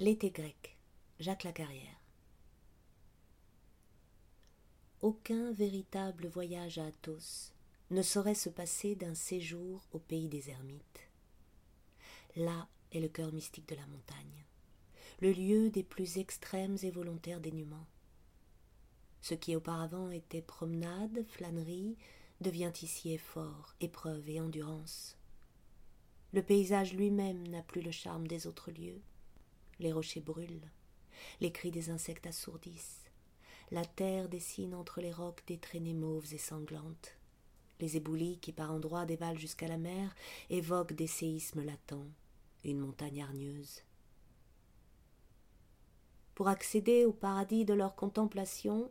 L'été grec, Jacques Lacarrière. Aucun véritable voyage à Athos ne saurait se passer d'un séjour au pays des ermites. Là est le cœur mystique de la montagne, le lieu des plus extrêmes et volontaires dénûments. Ce qui auparavant était promenade, flânerie, devient ici effort, épreuve et endurance. Le paysage lui-même n'a plus le charme des autres lieux les rochers brûlent, les cris des insectes assourdissent, la terre dessine entre les rocs des traînées mauves et sanglantes. Les éboulis qui par endroits dévalent jusqu'à la mer évoquent des séismes latents, une montagne hargneuse. Pour accéder au paradis de leur contemplation,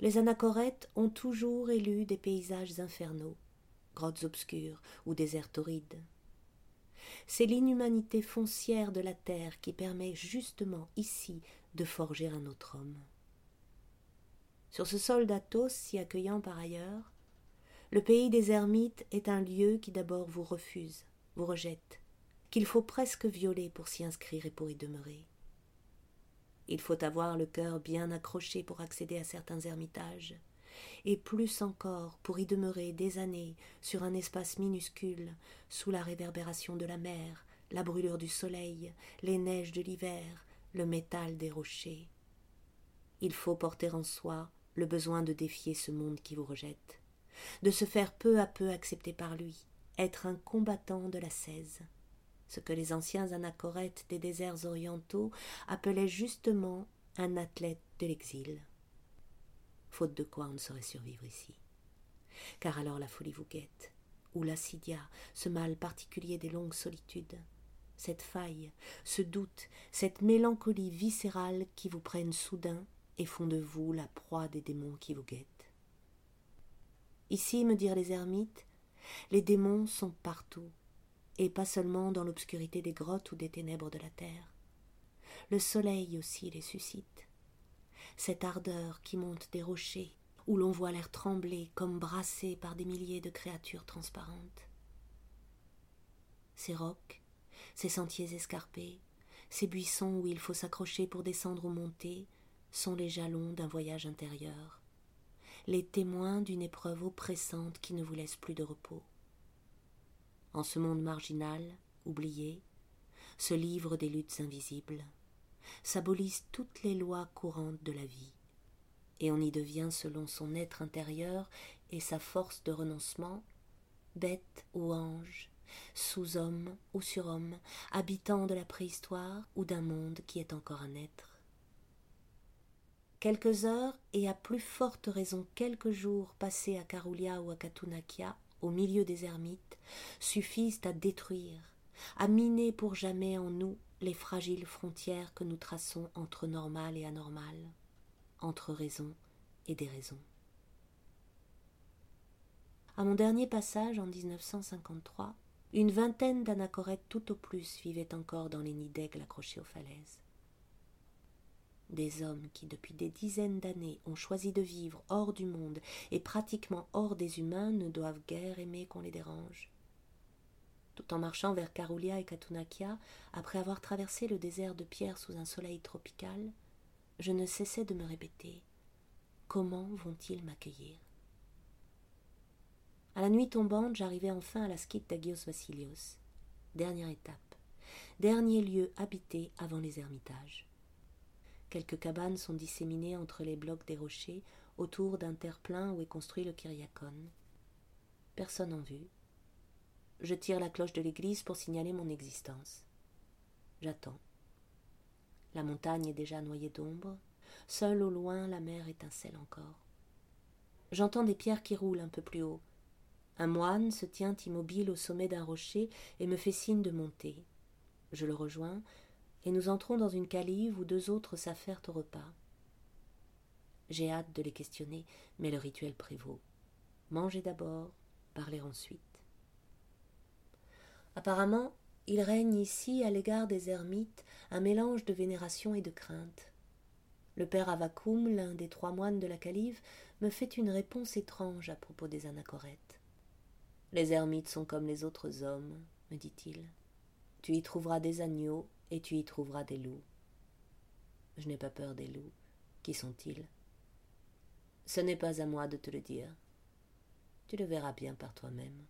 les anachorètes ont toujours élu des paysages infernaux, grottes obscures ou déserts torrides. C'est l'inhumanité foncière de la terre qui permet justement ici de forger un autre homme. Sur ce sol d'Athos, si accueillant par ailleurs, le pays des ermites est un lieu qui d'abord vous refuse, vous rejette, qu'il faut presque violer pour s'y inscrire et pour y demeurer. Il faut avoir le cœur bien accroché pour accéder à certains ermitages, et plus encore pour y demeurer des années sur un espace minuscule, sous la réverbération de la mer, la brûlure du soleil, les neiges de l'hiver, le métal des rochers. Il faut porter en soi le besoin de défier ce monde qui vous rejette, de se faire peu à peu accepter par lui, être un combattant de la cèse, ce que les anciens anachorètes des déserts orientaux appelaient justement un athlète de l'exil faute de quoi on ne saurait survivre ici. Car alors la folie vous guette, ou l'assidia, ce mal particulier des longues solitudes, cette faille, ce doute, cette mélancolie viscérale qui vous prennent soudain et font de vous la proie des démons qui vous guettent. Ici, me dirent les ermites, les démons sont partout, et pas seulement dans l'obscurité des grottes ou des ténèbres de la terre. Le soleil aussi les suscite, cette ardeur qui monte des rochers, où l'on voit l'air trembler comme brassé par des milliers de créatures transparentes. Ces rocs, ces sentiers escarpés, ces buissons où il faut s'accrocher pour descendre ou monter, sont les jalons d'un voyage intérieur, les témoins d'une épreuve oppressante qui ne vous laisse plus de repos. En ce monde marginal, oublié, se livrent des luttes invisibles s'abolissent toutes les lois courantes de la vie, et on y devient selon son être intérieur et sa force de renoncement, bête ou ange, sous-homme ou surhomme, habitant de la préhistoire ou d'un monde qui est encore un être. Quelques heures, et à plus forte raison quelques jours passés à Caroulia ou à Katunakia, au milieu des ermites, suffisent à détruire, à miner pour jamais en nous les fragiles frontières que nous traçons entre normal et anormal, entre raison et déraison. À mon dernier passage en 1953, une vingtaine d'anachorètes tout au plus vivaient encore dans les nids d'aigles accrochés aux falaises. Des hommes qui, depuis des dizaines d'années, ont choisi de vivre hors du monde et pratiquement hors des humains ne doivent guère aimer qu'on les dérange tout en marchant vers Caroulia et Katunakia, après avoir traversé le désert de pierre sous un soleil tropical, je ne cessais de me répéter Comment vont-ils m'accueillir? À la nuit tombante, j'arrivai enfin à la skite d'Agios Vassilios. Dernière étape, dernier lieu habité avant les ermitages. Quelques cabanes sont disséminées entre les blocs des rochers autour d'un terre-plein où est construit le Kyriakon. Personne en vue, je tire la cloche de l'église pour signaler mon existence. J'attends. La montagne est déjà noyée d'ombre. Seule au loin la mer étincelle encore. J'entends des pierres qui roulent un peu plus haut. Un moine se tient immobile au sommet d'un rocher et me fait signe de monter. Je le rejoins, et nous entrons dans une calive où deux autres s'affairent au repas. J'ai hâte de les questionner, mais le rituel prévaut. Manger d'abord, parler ensuite. Apparemment, il règne ici, à l'égard des ermites, un mélange de vénération et de crainte. Le père Avakoum, l'un des trois moines de la calive, me fait une réponse étrange à propos des anachorètes. Les ermites sont comme les autres hommes, me dit-il. Tu y trouveras des agneaux, et tu y trouveras des loups. Je n'ai pas peur des loups. Qui sont-ils? Ce n'est pas à moi de te le dire. Tu le verras bien par toi-même.